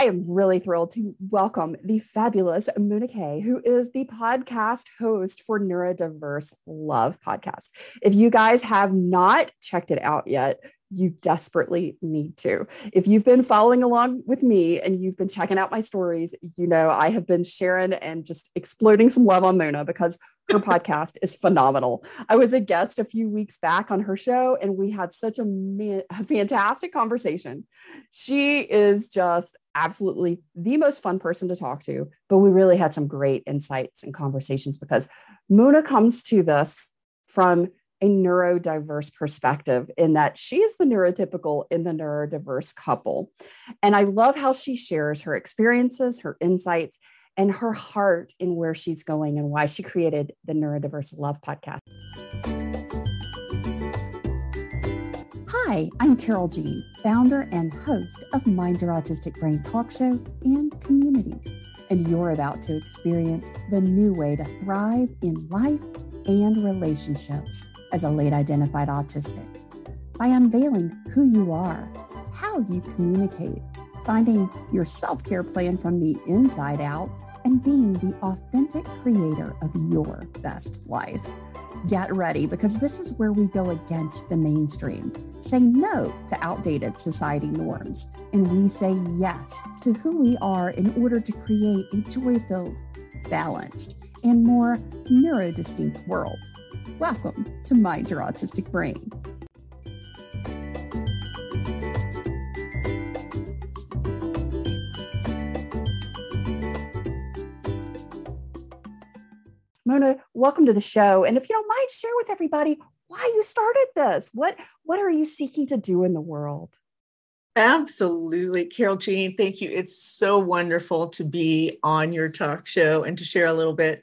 I am really thrilled to welcome the fabulous Mona Kay, who is the podcast host for Neurodiverse Love podcast. If you guys have not checked it out yet, you desperately need to. If you've been following along with me and you've been checking out my stories, you know I have been sharing and just exploding some love on Mona because her podcast is phenomenal. I was a guest a few weeks back on her show and we had such a, man- a fantastic conversation. She is just absolutely the most fun person to talk to, but we really had some great insights and conversations because Mona comes to this from a neurodiverse perspective in that she is the neurotypical in the neurodiverse couple. And I love how she shares her experiences, her insights, and her heart in where she's going and why she created the Neurodiverse Love podcast. Hi, I'm Carol Jean, founder and host of Mind Your Autistic Brain Talk Show and Community. And you're about to experience the new way to thrive in life and relationships as a late identified autistic by unveiling who you are, how you communicate, finding your self care plan from the inside out, and being the authentic creator of your best life. Get ready because this is where we go against the mainstream, say no to outdated society norms, and we say yes to who we are in order to create a joy filled, balanced, and more neurodistinct world. Welcome to Mind Your Autistic Brain. Mona, welcome to the show. And if you don't mind, share with everybody why you started this. What what are you seeking to do in the world? Absolutely. Carol Jean, thank you. It's so wonderful to be on your talk show and to share a little bit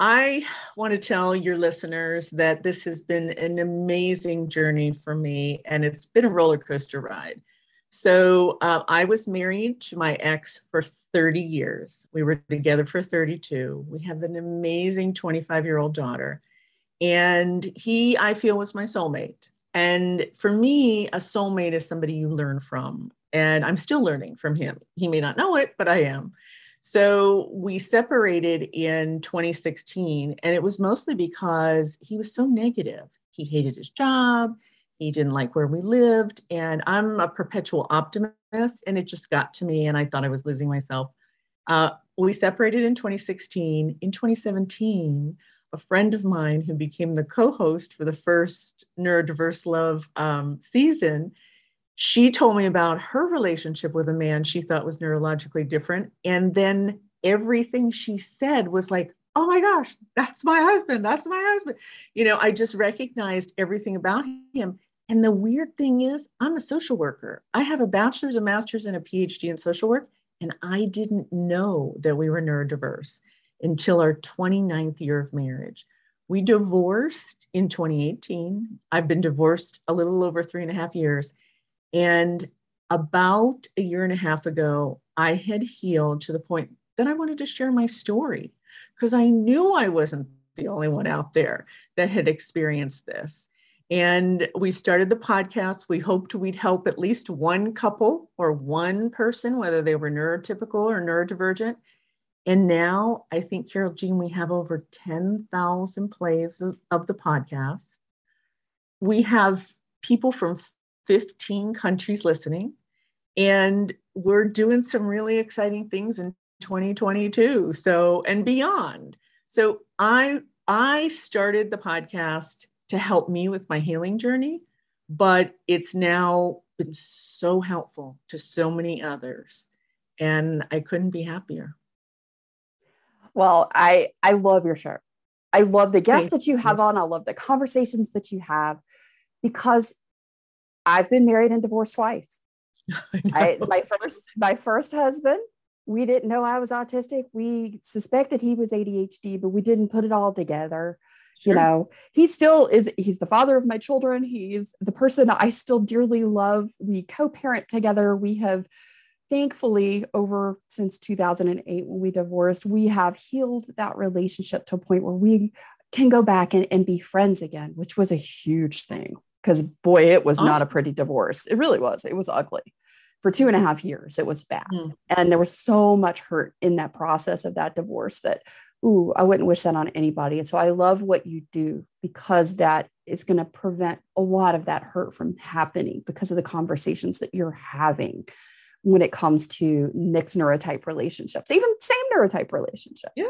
I want to tell your listeners that this has been an amazing journey for me, and it's been a roller coaster ride. So, uh, I was married to my ex for 30 years. We were together for 32. We have an amazing 25 year old daughter. And he, I feel, was my soulmate. And for me, a soulmate is somebody you learn from. And I'm still learning from him. He may not know it, but I am. So we separated in 2016, and it was mostly because he was so negative. He hated his job, he didn't like where we lived, and I'm a perpetual optimist, and it just got to me, and I thought I was losing myself. Uh, we separated in 2016. In 2017, a friend of mine who became the co host for the first Neurodiverse Love um, season she told me about her relationship with a man she thought was neurologically different. And then everything she said was like, oh my gosh, that's my husband. That's my husband. You know, I just recognized everything about him. And the weird thing is, I'm a social worker. I have a bachelor's, a master's, and a PhD in social work. And I didn't know that we were neurodiverse until our 29th year of marriage. We divorced in 2018. I've been divorced a little over three and a half years. And about a year and a half ago, I had healed to the point that I wanted to share my story because I knew I wasn't the only one out there that had experienced this. And we started the podcast. We hoped we'd help at least one couple or one person, whether they were neurotypical or neurodivergent. And now I think, Carol Jean, we have over 10,000 plays of the podcast. We have people from 15 countries listening. And we're doing some really exciting things in 2022 so and beyond. So i i started the podcast to help me with my healing journey but it's now been so helpful to so many others and i couldn't be happier. Well i i love your show i love the guests Thank that you have on. I love the conversations that you have because I've been married and divorced twice. I, my first my first husband, we didn't know I was autistic. We suspected he was ADHD, but we didn't put it all together. Sure. You know, he still is he's the father of my children. He's the person I still dearly love. We co-parent together. We have thankfully over since 2008 when we divorced, we have healed that relationship to a point where we can go back and, and be friends again, which was a huge thing because boy, it was not a pretty divorce. It really was. It was ugly. for two and a half years it was bad mm. and there was so much hurt in that process of that divorce that ooh i wouldn't wish that on anybody and so i love what you do because that is going to prevent a lot of that hurt from happening because of the conversations that you're having when it comes to mixed neurotype relationships even same neurotype relationships yeah.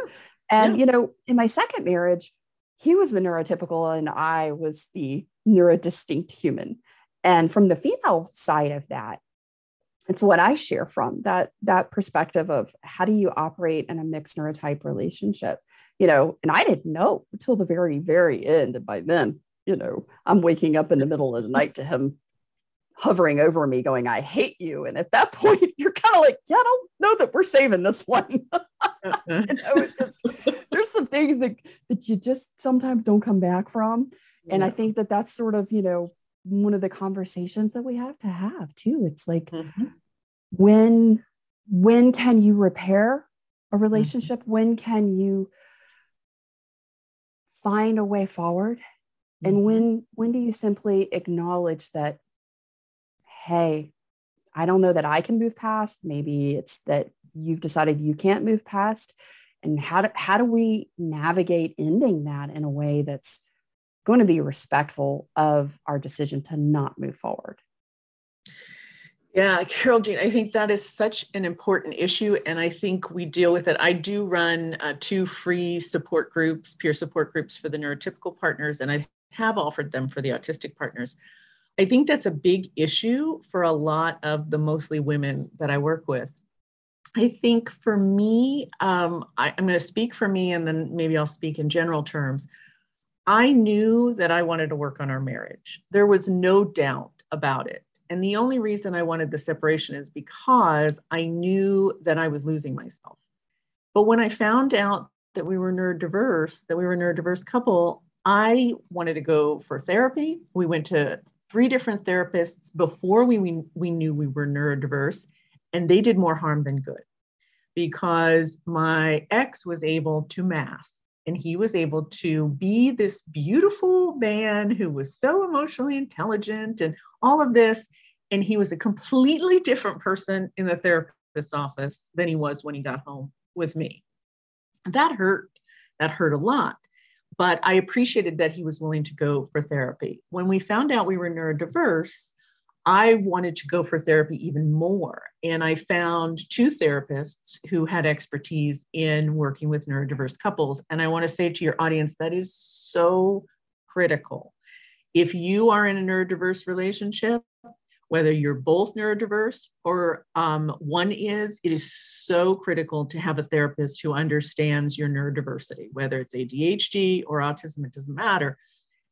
and yeah. you know in my second marriage he was the neurotypical and i was the neurodistinct human. And from the female side of that it's what I share from that that perspective of how do you operate in a mixed neurotype relationship, you know, and I didn't know until the very very end, and by then, you know, I'm waking up in the middle of the night to him hovering over me, going, "I hate you," and at that point, you're kind of like, "Yeah, I don't know that we're saving this one." uh-uh. you know, it's just there's some things that that you just sometimes don't come back from, yeah. and I think that that's sort of you know one of the conversations that we have to have too. It's like mm-hmm. when when can you repair a mm-hmm. relationship? Mm-hmm. When can you find a way forward? Mm-hmm. And when when do you simply acknowledge that, hey, I don't know that I can move past. Maybe it's that you've decided you can't move past. And how do, how do we navigate ending that in a way that's going to be respectful of our decision to not move forward. Yeah, Carol Jean, I think that is such an important issue, and I think we deal with it. I do run uh, two free support groups, peer support groups for the neurotypical partners, and I have offered them for the autistic partners. I think that's a big issue for a lot of the mostly women that I work with. I think for me, um, I, I'm going to speak for me, and then maybe I'll speak in general terms. I knew that I wanted to work on our marriage. There was no doubt about it. And the only reason I wanted the separation is because I knew that I was losing myself. But when I found out that we were neurodiverse, that we were a neurodiverse couple, I wanted to go for therapy. We went to three different therapists before we, we, we knew we were neurodiverse, and they did more harm than good because my ex was able to mask and he was able to be this beautiful man who was so emotionally intelligent and all of this. And he was a completely different person in the therapist's office than he was when he got home with me. That hurt. That hurt a lot. But I appreciated that he was willing to go for therapy. When we found out we were neurodiverse, I wanted to go for therapy even more. And I found two therapists who had expertise in working with neurodiverse couples. And I want to say to your audience, that is so critical. If you are in a neurodiverse relationship, whether you're both neurodiverse or um, one is, it is so critical to have a therapist who understands your neurodiversity, whether it's ADHD or autism, it doesn't matter.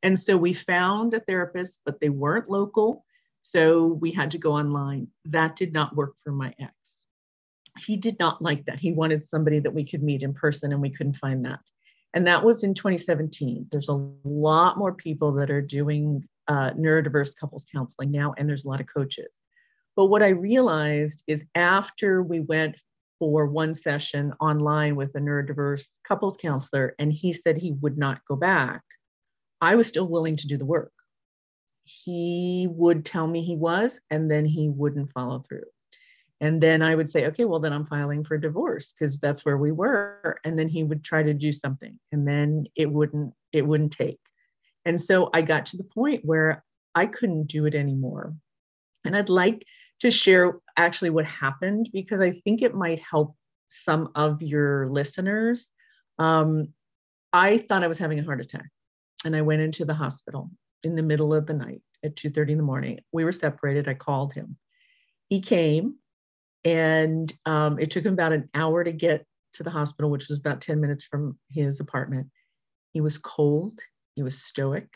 And so we found a therapist, but they weren't local so we had to go online. That did not work for my ex. He did not like that. He wanted somebody that we could meet in person, and we couldn't find that. And that was in 2017. There's a lot more people that are doing uh, neurodiverse couples counseling now, and there's a lot of coaches. But what I realized is after we went for one session online with a neurodiverse couples counselor, and he said he would not go back, I was still willing to do the work he would tell me he was, and then he wouldn't follow through. And then I would say, okay, well, then I'm filing for divorce because that's where we were. And then he would try to do something, and then it wouldn't, it wouldn't take. And so I got to the point where I couldn't do it anymore. And I'd like to share actually what happened because I think it might help some of your listeners. Um, I thought I was having a heart attack and I went into the hospital in the middle of the night at 2.30 in the morning. We were separated. I called him. He came and um, it took him about an hour to get to the hospital which was about 10 minutes from his apartment. He was cold. He was stoic.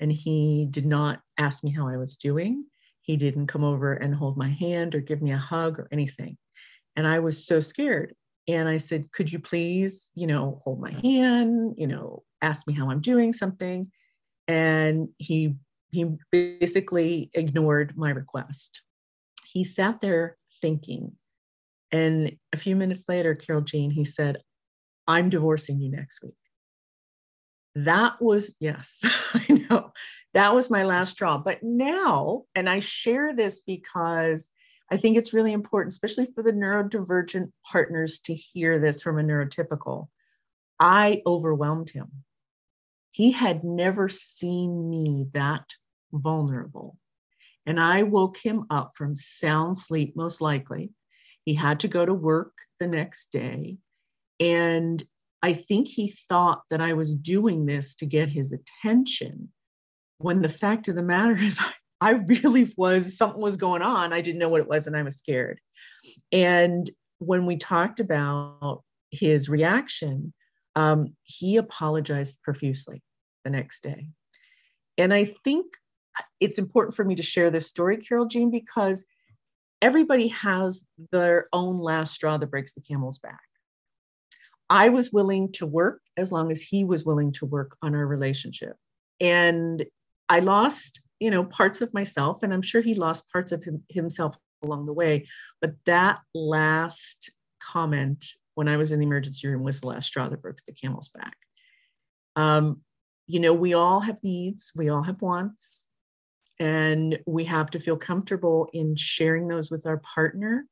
And he did not ask me how i was doing. He didn't come over and hold my hand or give me a hug or anything. And i was so scared. And i said could you please you know hold my hand you know ask me how i'm doing something and he he basically ignored my request. He sat there thinking, and a few minutes later, Carol Jean, he said, "I'm divorcing you next week." That was yes, I know that was my last straw. But now, and I share this because I think it's really important, especially for the neurodivergent partners, to hear this from a neurotypical. I overwhelmed him. He had never seen me that vulnerable. And I woke him up from sound sleep, most likely. He had to go to work the next day. And I think he thought that I was doing this to get his attention when the fact of the matter is, I really was, something was going on. I didn't know what it was and I was scared. And when we talked about his reaction, um, he apologized profusely the next day. And I think it's important for me to share this story, Carol Jean, because everybody has their own last straw that breaks the camel's back. I was willing to work as long as he was willing to work on our relationship. And I lost, you know, parts of myself, and I'm sure he lost parts of him, himself along the way. But that last comment when I was in the emergency room was the last straw that broke the camel's back. Um, you know, we all have needs, we all have wants, and we have to feel comfortable in sharing those with our partner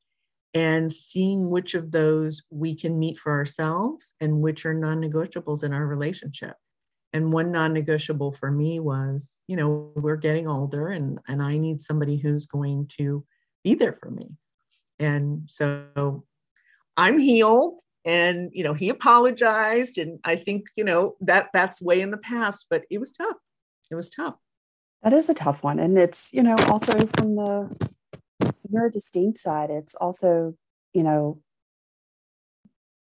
and seeing which of those we can meet for ourselves and which are non negotiables in our relationship and one non-negotiable for me was you know we're getting older and and i need somebody who's going to be there for me and so i'm healed. And you know he apologized. And i think you know that that's way in the past but it was tough. It was tough. That is a tough one. And it's you know also from the neurodistinct side it's also you know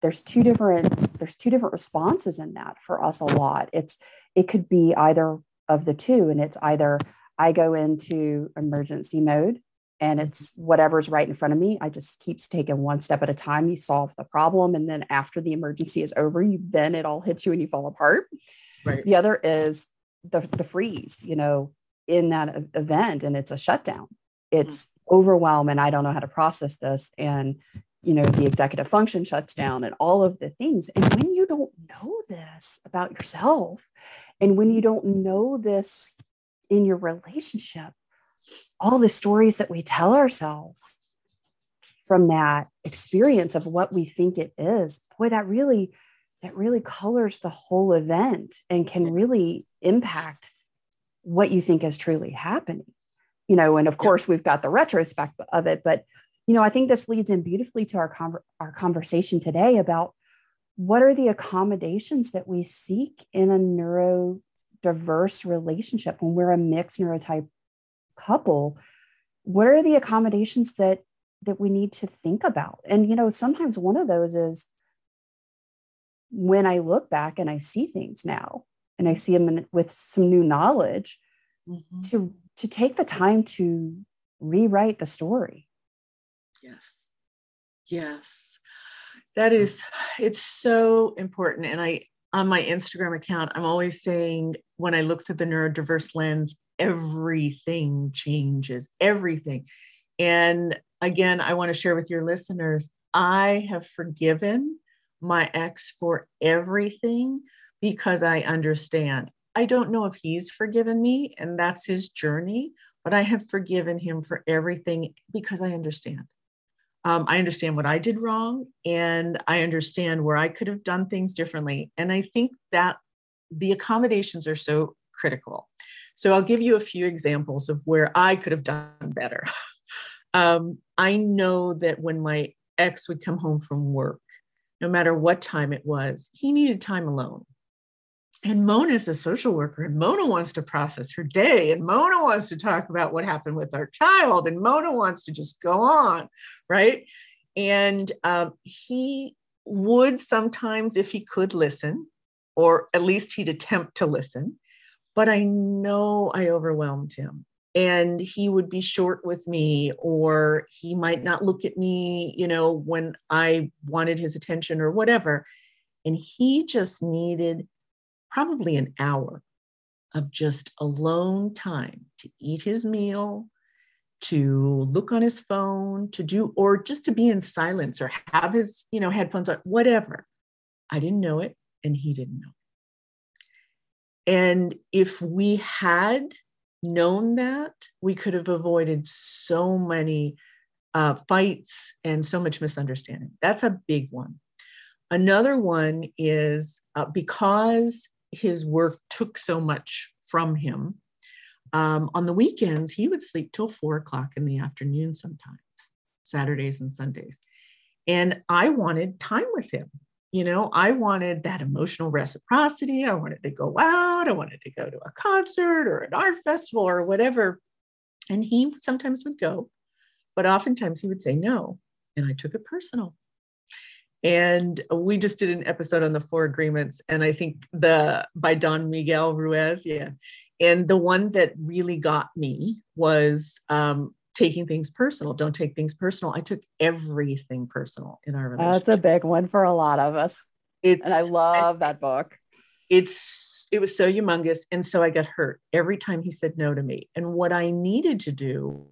there's two different there's two different responses in that for us a lot. It's it could be either of the two. And it's either i go into emergency mode and it's whatever's right in front of me i just keeps taking one step at a time you solve the problem and then after the emergency is over you then it all hits you and you fall apart. Right. The other is the, the freeze you know in that event and it's a shutdown. It's mm-hmm. overwhelm and i don't know how to process this and you know the executive function shuts down and all of the things and when you don't know this about yourself and when you don't know this in your relationship all the stories that we tell ourselves from that experience of what we think it is boy that really that really colors the whole event and can mm-hmm. really impact what you think is truly happening you know and of course we've got the retrospect of it but you know, I think this leads in beautifully to our, con- our conversation today about what are the accommodations that we seek in a neurodiverse relationship when we're a mixed neurotype couple what are the accommodations that that we need to think about and you know sometimes one of those is when i look back and i see things now and i see them in, with some new knowledge mm-hmm. to to take the time to rewrite the story Yes. Yes. That is, it's so important. And I, on my Instagram account, I'm always saying when I look through the neurodiverse lens, everything changes, everything. And again, I want to share with your listeners I have forgiven my ex for everything because I understand. I don't know if he's forgiven me, and that's his journey, but I have forgiven him for everything because I understand. Um, I understand what I did wrong and I understand where I could have done things differently. And I think that the accommodations are so critical. So I'll give you a few examples of where I could have done better. um, I know that when my ex would come home from work, no matter what time it was, he needed time alone. And Mona is a social worker, and Mona wants to process her day, and Mona wants to talk about what happened with our child, and Mona wants to just go on, right? And um, he would sometimes, if he could listen, or at least he'd attempt to listen, but I know I overwhelmed him. And he would be short with me, or he might not look at me, you know, when I wanted his attention or whatever. And he just needed probably an hour of just alone time to eat his meal, to look on his phone, to do, or just to be in silence or have his, you know, headphones on, whatever. I didn't know it and he didn't know. And if we had known that, we could have avoided so many uh, fights and so much misunderstanding. That's a big one. Another one is uh, because his work took so much from him. Um, on the weekends, he would sleep till four o'clock in the afternoon sometimes, Saturdays and Sundays. And I wanted time with him. You know, I wanted that emotional reciprocity. I wanted to go out. I wanted to go to a concert or an art festival or whatever. And he sometimes would go, but oftentimes he would say no. And I took it personal. And we just did an episode on the four agreements. And I think the by Don Miguel Ruiz, yeah. And the one that really got me was um, taking things personal. Don't take things personal. I took everything personal in our relationship. That's a big one for a lot of us. It's, and I love I, that book. It's it was so humongous, and so I got hurt every time he said no to me. And what I needed to do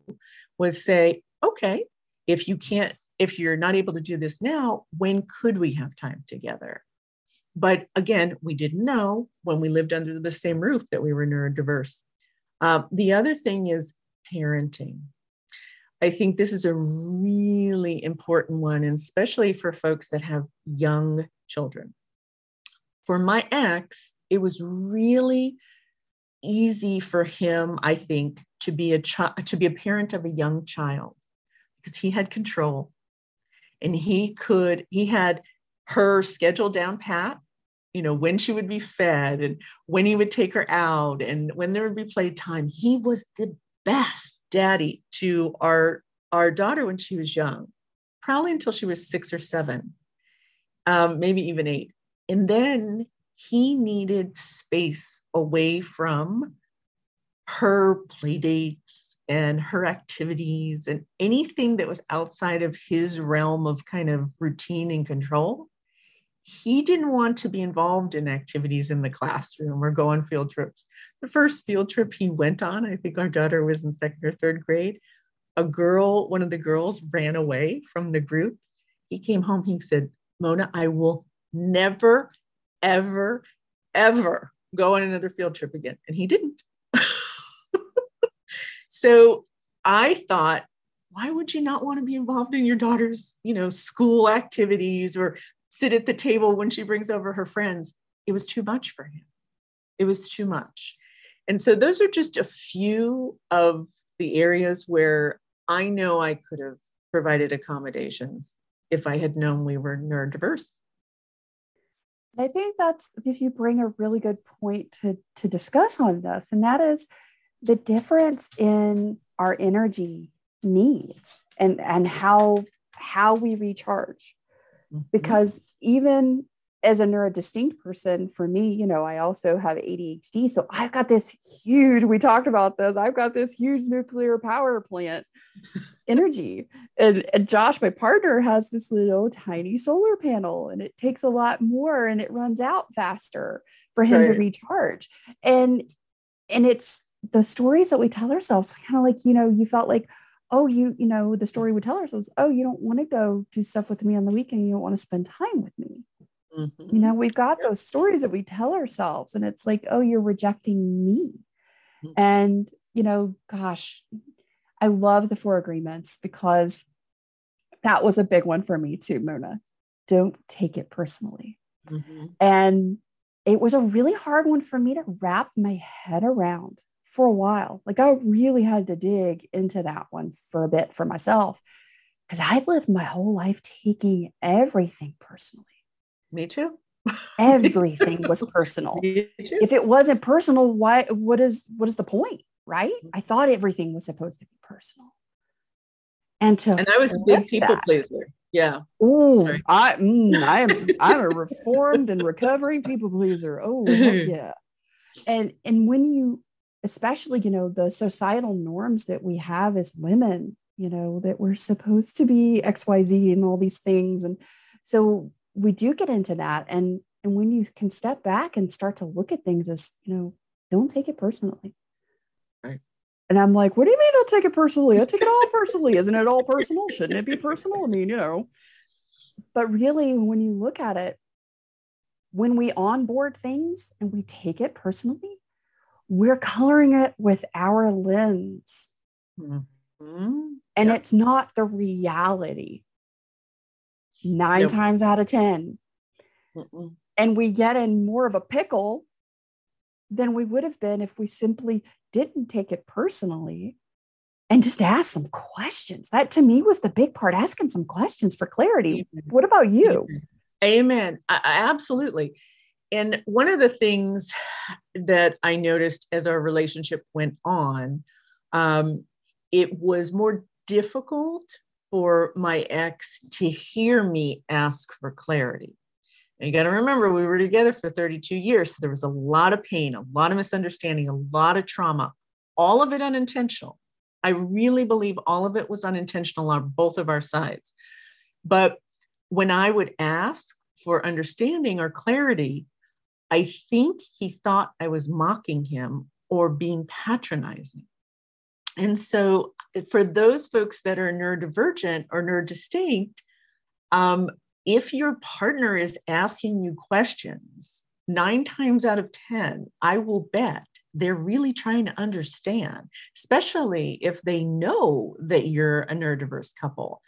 was say, okay, if you can't if you're not able to do this now, when could we have time together? But again, we didn't know when we lived under the same roof that we were neurodiverse. Um, the other thing is parenting. I think this is a really important one, and especially for folks that have young children. For my ex, it was really easy for him, I think, to be a to be a parent of a young child because he had control and he could he had her schedule down pat you know when she would be fed and when he would take her out and when there would be playtime. He was the best daddy to our our daughter when she was young probably until she was six or seven um, maybe even eight. And then he needed space away from her play dates and her activities and anything that was outside of his realm of kind of routine and control. He didn't want to be involved in activities in the classroom or go on field trips. The first field trip he went on, I think our daughter was in second or third grade, a girl, one of the girls ran away from the group. He came home, he said, Mona, I will never, ever, ever go on another field trip again. And he didn't. So I thought, why would you not want to be involved in your daughter's, you know, school activities or sit at the table when she brings over her friends? It was too much for him. It was too much. And so those are just a few of the areas where I know I could have provided accommodations if I had known we were neurodiverse. I think that's if you bring a really good point to to discuss on this, and that is the difference in our energy needs and and how how we recharge mm-hmm. because even as a neurodistinct person for me you know i also have adhd so i've got this huge we talked about this i've got this huge nuclear power plant energy and, and josh my partner has this little tiny solar panel and it takes a lot more and it runs out faster for him right. to recharge and and it's the stories that we tell ourselves kind of like you know you felt like oh you you know the story we tell ourselves oh you don't want to go do stuff with me on the weekend you don't want to spend time with me mm-hmm. you know we've got those stories that we tell ourselves and it's like oh you're rejecting me mm-hmm. and you know gosh i love the four agreements because that was a big one for me too mona don't take it personally mm-hmm. and it was a really hard one for me to wrap my head around for a while. Like I really had to dig into that one for a bit for myself because I've lived my whole life taking everything personally. Me too. everything was personal. If it wasn't personal, why what is what is the point? Right? Mm-hmm. I thought everything was supposed to be personal. And to And I was a big people that, pleaser. Yeah. Oh, I mm, I am I'm a reformed and recovering people pleaser. Oh yeah. And and when you especially you know the societal norms that we have as women you know that we're supposed to be xyz and all these things. And so we do get into that. And and when you can step back and start to look at things as you know don't take it personally. Right. And i'm like what do you mean don't take it personally? I take it all personally. Isn't it all personal? Shouldn't it be personal? I mean you know. But really when you look at it when we onboard things and we take it personally we're coloring it with our lens. Mm-hmm. and Yep. it's not the reality. Nine Nope. times out of 10. Mm-mm. And we get in more of a pickle than we would have been if we simply didn't take it personally and just ask some questions. That to me was the big part asking some questions for clarity. Amen. What about you? Amen. I, I- absolutely. And one of the things that I noticed as our relationship went on, um, it was more difficult for my ex to hear me ask for clarity. And you got to remember, we were together for 32 years. So there was a lot of pain, a lot of misunderstanding, a lot of trauma, all of it unintentional. I really believe all of it was unintentional on both of our sides. But when I would ask for understanding or clarity, I think he thought I was mocking him or being patronizing. And so, for those folks that are neurodivergent or neurodistinct, um, if your partner is asking you questions, nine times out of 10, I will bet they're really trying to understand, especially if they know that you're a neurodiverse couple.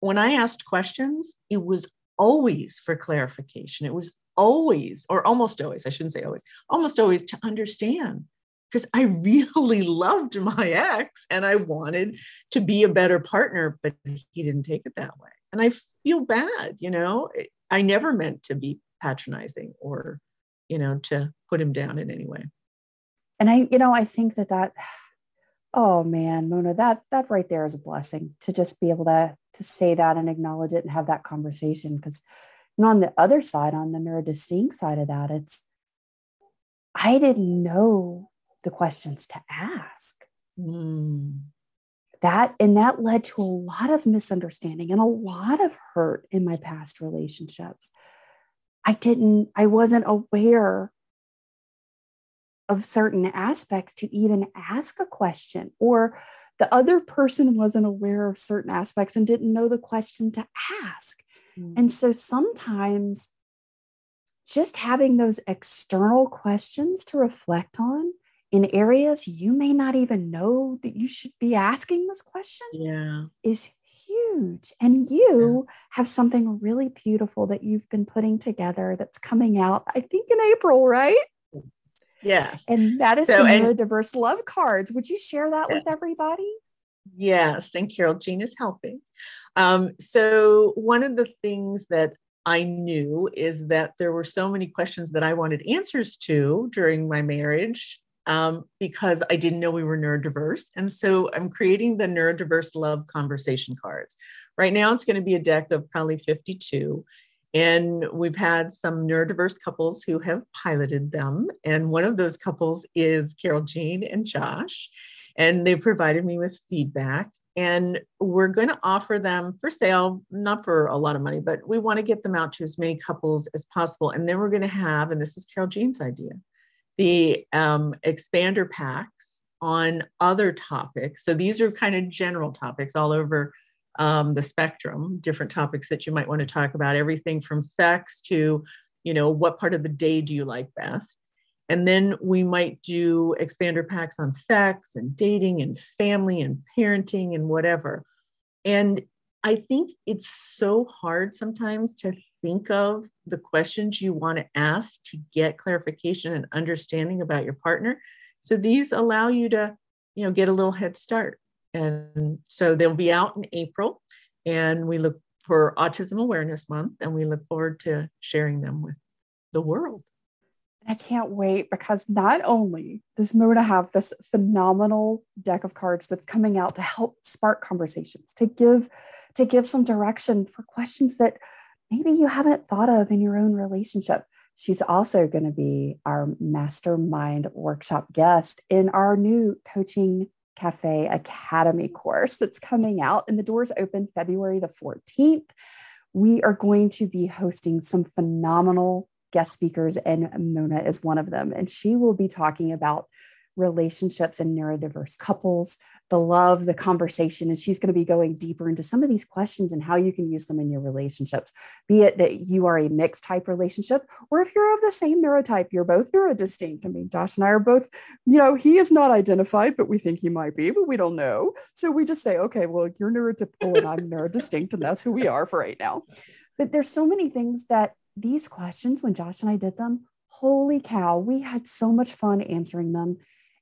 When I asked questions, it was always for clarification. It was always, or almost always, I shouldn't say always, almost always to understand. Because I really loved my ex and I wanted to be a better partner, but he didn't take it that way. And I feel bad, you know, I never meant to be patronizing or, you know, to put him down in any way. And I, you know, I think that that, oh man, Mona, that that right there is a blessing to just be able to to say that and acknowledge it and have that conversation. Because, know, on the other side, on the neurodistinct side of that, it's I didn't know the questions to ask. Mm. That and that led to a lot of misunderstanding and a lot of hurt in my past relationships. I didn't, I wasn't aware of certain aspects to even ask a question, or the other person wasn't aware of certain aspects and didn't know the question to ask. Mm. And so sometimes just having those external questions to reflect on in areas you may not even know that you should be asking this question yeah. is huge. And you have something really beautiful that you've been putting together that's coming out, I think, in April, right? Yes. And that is So, the neurodiverse love cards. Would you share that with everybody? Yes, and Carol Jean is helping. Um, so, one of the things that I knew is that there were so many questions that I wanted answers to during my marriage um, because I didn't know we were neurodiverse. And so, I'm creating the neurodiverse love conversation cards. Right now, it's going to be a deck of probably 52. And we've had some neurodiverse couples who have piloted them. And one of those couples is Carol Jean and Josh and they provided me with feedback. And we're going to offer them for sale not for a lot of money but we want to get them out to as many couples as possible. And then we're going to have and this was carol jean's idea the um, expander packs on other topics. So these are kind of general topics all over um, the spectrum different topics that you might want to talk about. Everything from sex to you know what part of the day do you like best and then we might do expander packs on sex and dating and family and parenting and whatever. And I think it's so hard sometimes to think of the questions you want to ask to get clarification and understanding about your partner. So these allow you to, you know, get a little head start. And so they'll be out in April and we look for Autism Awareness Month and we look forward to sharing them with the world. I can't wait because not only does Mona have this phenomenal deck of cards that's coming out to help spark conversations, to give to give some direction for questions that maybe you haven't thought of in your own relationship. She's also going to be our mastermind workshop guest in our new coaching cafe academy course that's coming out and the doors open February the 14th. We are going to be hosting some phenomenal guest speakers, and Mona is one of them. And she will be talking about relationships and neurodiverse couples, the love, the conversation. And she's going to be going deeper into some of these questions and how you can use them in your relationships, be it that you are a mixed type relationship, or if you're of the same neurotype, you're both neurodistinct. I mean, Josh and I are both, you know, he is not identified, but we think he might be, but we don't know. So we just say, okay, well, you're neurotypical and I'm neurodistinct, and that's who we are for right now. But there's so many things that these questions, when Josh and I did them, holy cow, we had so much fun answering them.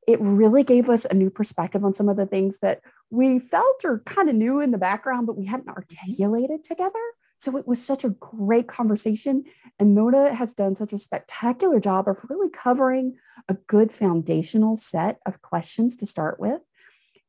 It really gave us a new perspective on some of the things that we felt or kind of knew in the background, but we hadn't mm-hmm. articulated together. So it was such a great conversation. And Mona has done such a spectacular job of really covering a good foundational set of questions to start with.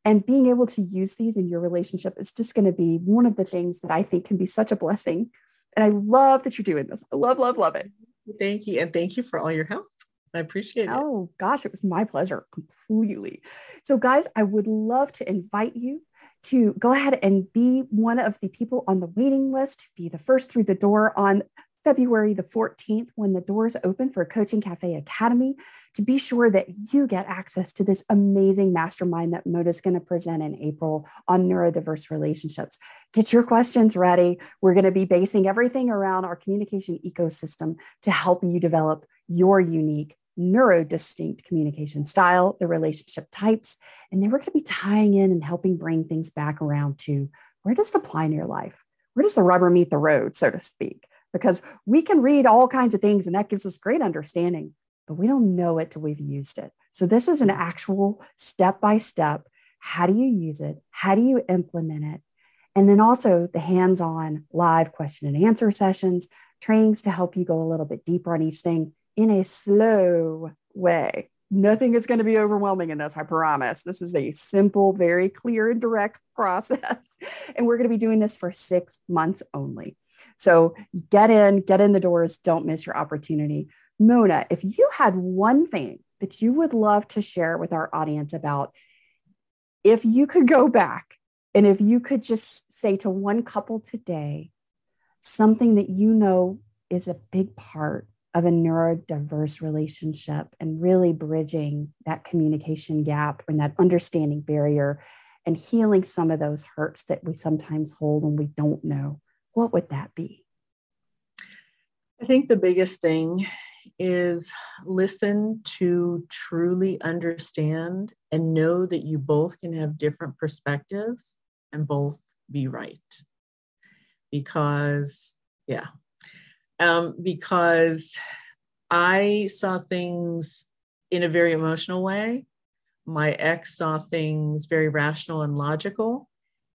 And being able to use these in your relationship is just going to be one of the things that I think can be such a blessing. And I love that you're doing this. I love, love, love it. Thank you. And thank you for all your help. I appreciate it. Oh, gosh, it was my pleasure completely. So, guys, I would love to invite you to go ahead and be one of the people on the waiting list, be the first through the door on February the 14th when the doors open for Coaching Cafe Academy to be sure that you get access to this amazing mastermind that Mona's going to present in April on neurodiverse relationships. Get your questions ready. We're going to be basing everything around our communication ecosystem to help you develop your unique neurodistinct communication style, the relationship types, and then we're going to be tying in and helping bring things back around to where does it apply in your life? Where does the rubber meet the road, so to speak? Because we can read all kinds of things and that gives us great understanding, but we don't know it till we've used it. So, this is an actual step by step. How do you use it? How do you implement it? And then also the hands on live question and answer sessions, trainings to help you go a little bit deeper on each thing in a slow way. Nothing is going to be overwhelming in this, I promise. This is a simple, very clear and direct process. And we're going to be doing this for six months only. So get in, get in the doors, don't miss your opportunity. Mona, if you had one thing that you would love to share with our audience about if you could go back and if you could just say to one couple today something that you know is a big part of a neurodiverse relationship and really bridging that communication gap and that understanding barrier and healing some of those hurts that we sometimes hold and we don't know what would that be? I think the biggest thing is listen to truly understand and know that you both can have different perspectives and both be right. Because, yeah, um, because I saw things in a very emotional way. My ex saw things very rational and logical.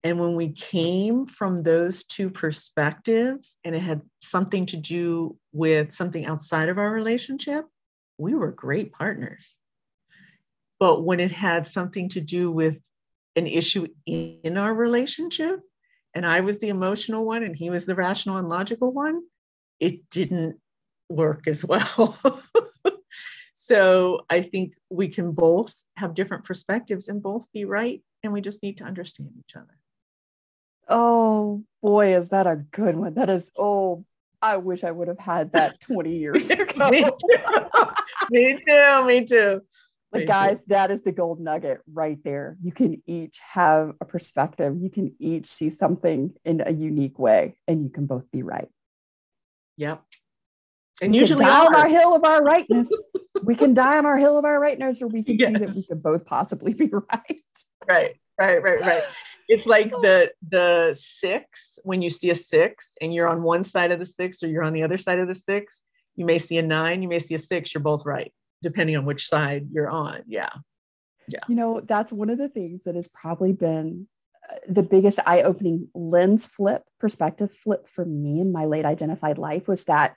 And when we came from those two perspectives and it had something to do with something outside of our relationship, we were great partners. But when it had something to do with an issue in our relationship, and I was the emotional one and he was the rational and logical one, it didn't work as well. so I think we can both have different perspectives and both be right. And we just need to understand each other. Oh boy, is that a good one? That is, oh, I wish I would have had that 20 years ago. me, too. me too. Me too. But me guys, too. that is the gold nugget right there. You can each have a perspective. You can each see something in a unique way, and you can both be right. Yep. And we usually die on our hill of our rightness. we can die on our hill of our rightness, or we can yes. see that we could both possibly be right. Right. Right. Right. Right it's like oh. the the six when you see a six and you're on one side of the six or you're on the other side of the six you may see a nine you may see a six you're both right depending on which side you're on. Yeah. Yeah. You know that's one of the things that has probably been uh, the biggest eye-opening lens flip perspective flip for me in my late identified life was that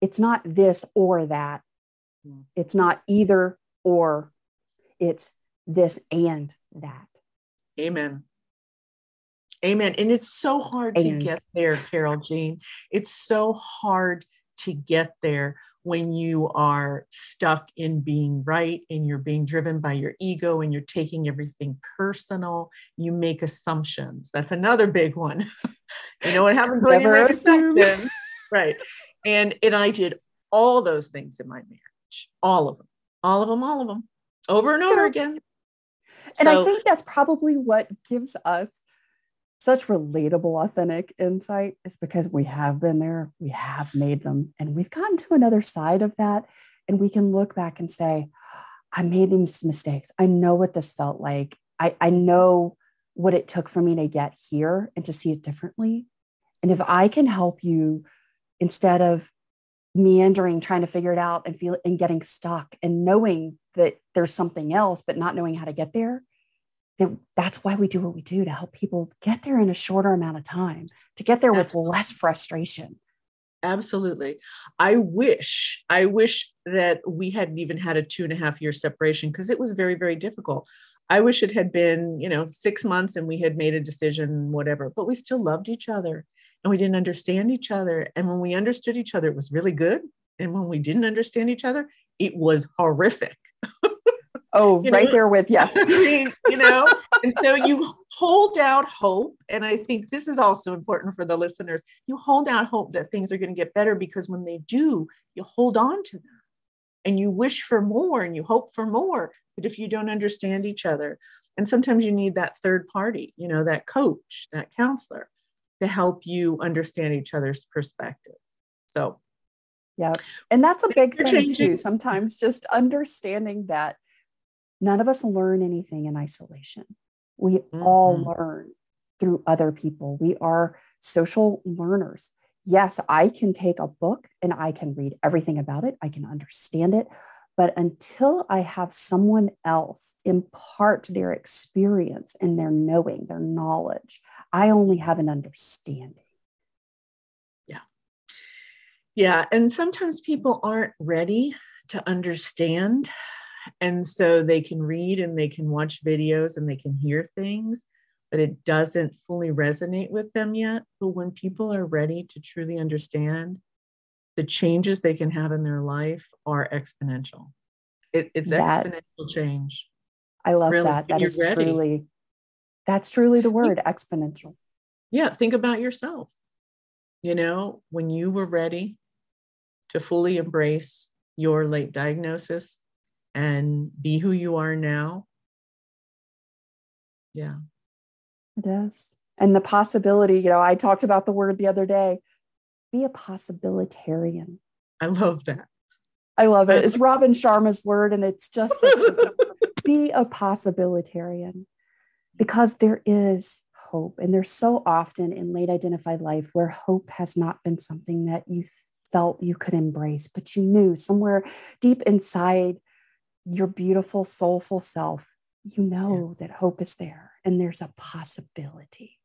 it's not this or that. Hmm. it's not either or. It's this and that Amen. Amen. And it's so hard and. to get there, Carol Jean. It's so hard to get there when you are stuck in being right and you're being driven by your ego and you're taking everything personal. You make assumptions. That's another big one. you know what happens when you make assumptions? right. And and I did all those things in my marriage. All of them. All of them, all of them. over and over again. And so, I think that's probably what gives us such relatable, authentic insight is because we have been there, we have made them, and we've gotten to another side of that. And we can look back and say, I made these mistakes. I know what this felt like. I, I know what it took for me to get here and to see it differently. And if I can help you instead of meandering, trying to figure it out and feel and getting stuck and knowing that there's something else, but not knowing how to get there, that that's why we do what we do to help people get there in a shorter amount of time, to get there with less frustration. Absolutely. I wish, I wish that we hadn't even had a two and a half year separation because it was very, very difficult. I wish it had been, you know, six months and we had made a decision, whatever, but we still loved each other and we didn't understand each other. And when we understood each other, it was really good. And when we didn't understand each other, it was horrific. Oh, you right know? there with you. you know, and so you hold out hope. And I think this is also important for the listeners. You hold out hope that things are going to get better because when they do, you hold on to them and you wish for more and you hope for more. But if you don't understand each other, and sometimes you need that third party, you know, that coach, that counselor to help you understand each other's perspectives. So, yeah. And that's a big thing changing. too. Sometimes just understanding that none of us learn anything in isolation. We mm-hmm. all learn through other people. We are social learners. Yes, I can take a book and I can read everything about it, I can understand it. But until I have someone else impart their experience and their knowing, their knowledge, I only have an understanding. Yeah. Yeah. And sometimes people aren't ready to understand and so they can read and they can watch videos and they can hear things, but it doesn't fully resonate with them yet. But when people are ready to truly understand, the changes they can have in their life are exponential. It, it's that, exponential change. I love really, that. That is ready. truly, that's truly the word exponential. Yeah. Think about yourself. You know, when you were ready to fully embrace your late diagnosis, and be who you are now. Yeah. It is. And the possibility, you know, I talked about the word the other day be a possibilitarian. I love that. I love it. It's Robin Sharma's word, and it's just be a possibilitarian because there is hope. And there's so often in late identified life where hope has not been something that you felt you could embrace, but you knew somewhere deep inside your beautiful, soulful self, you know yeah. that hope is there and there's a possibility.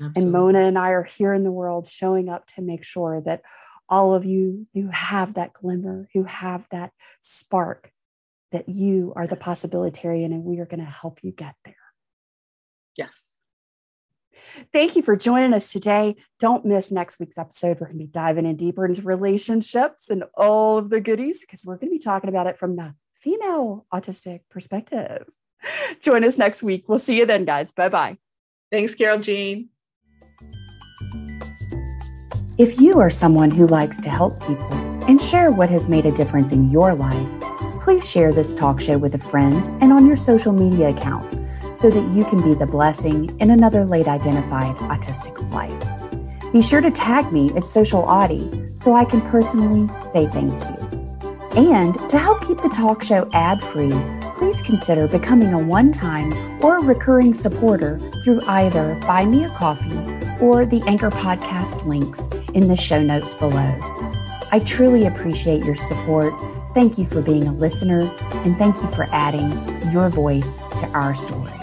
Absolutely. And Mona and I are here in the world showing up to make sure that all of you who have that glimmer, who have that spark, that you are the possibilitarian and we are going to help you get there. Yes. Thank you for joining us today. Don't miss next week's episode. We're going to be diving in deeper into relationships and all of the goodies because we're going to be talking about it from the female autistic perspective. Join us next week. We'll see you then, guys. Bye bye. Thanks, Carol Jean. If you are someone who likes to help people and share what has made a difference in your life, please share this talk show with a friend and on your social media accounts so that you can be the blessing in another late identified autistic's life. Be sure to tag me at Social Autie so I can personally say thank you. And to help keep the talk show ad free, please consider becoming a one time or recurring supporter through either Buy Me a Coffee or the Anchor Podcast links in the show notes below. I truly appreciate your support. Thank you for being a listener, and thank you for adding your voice to our story.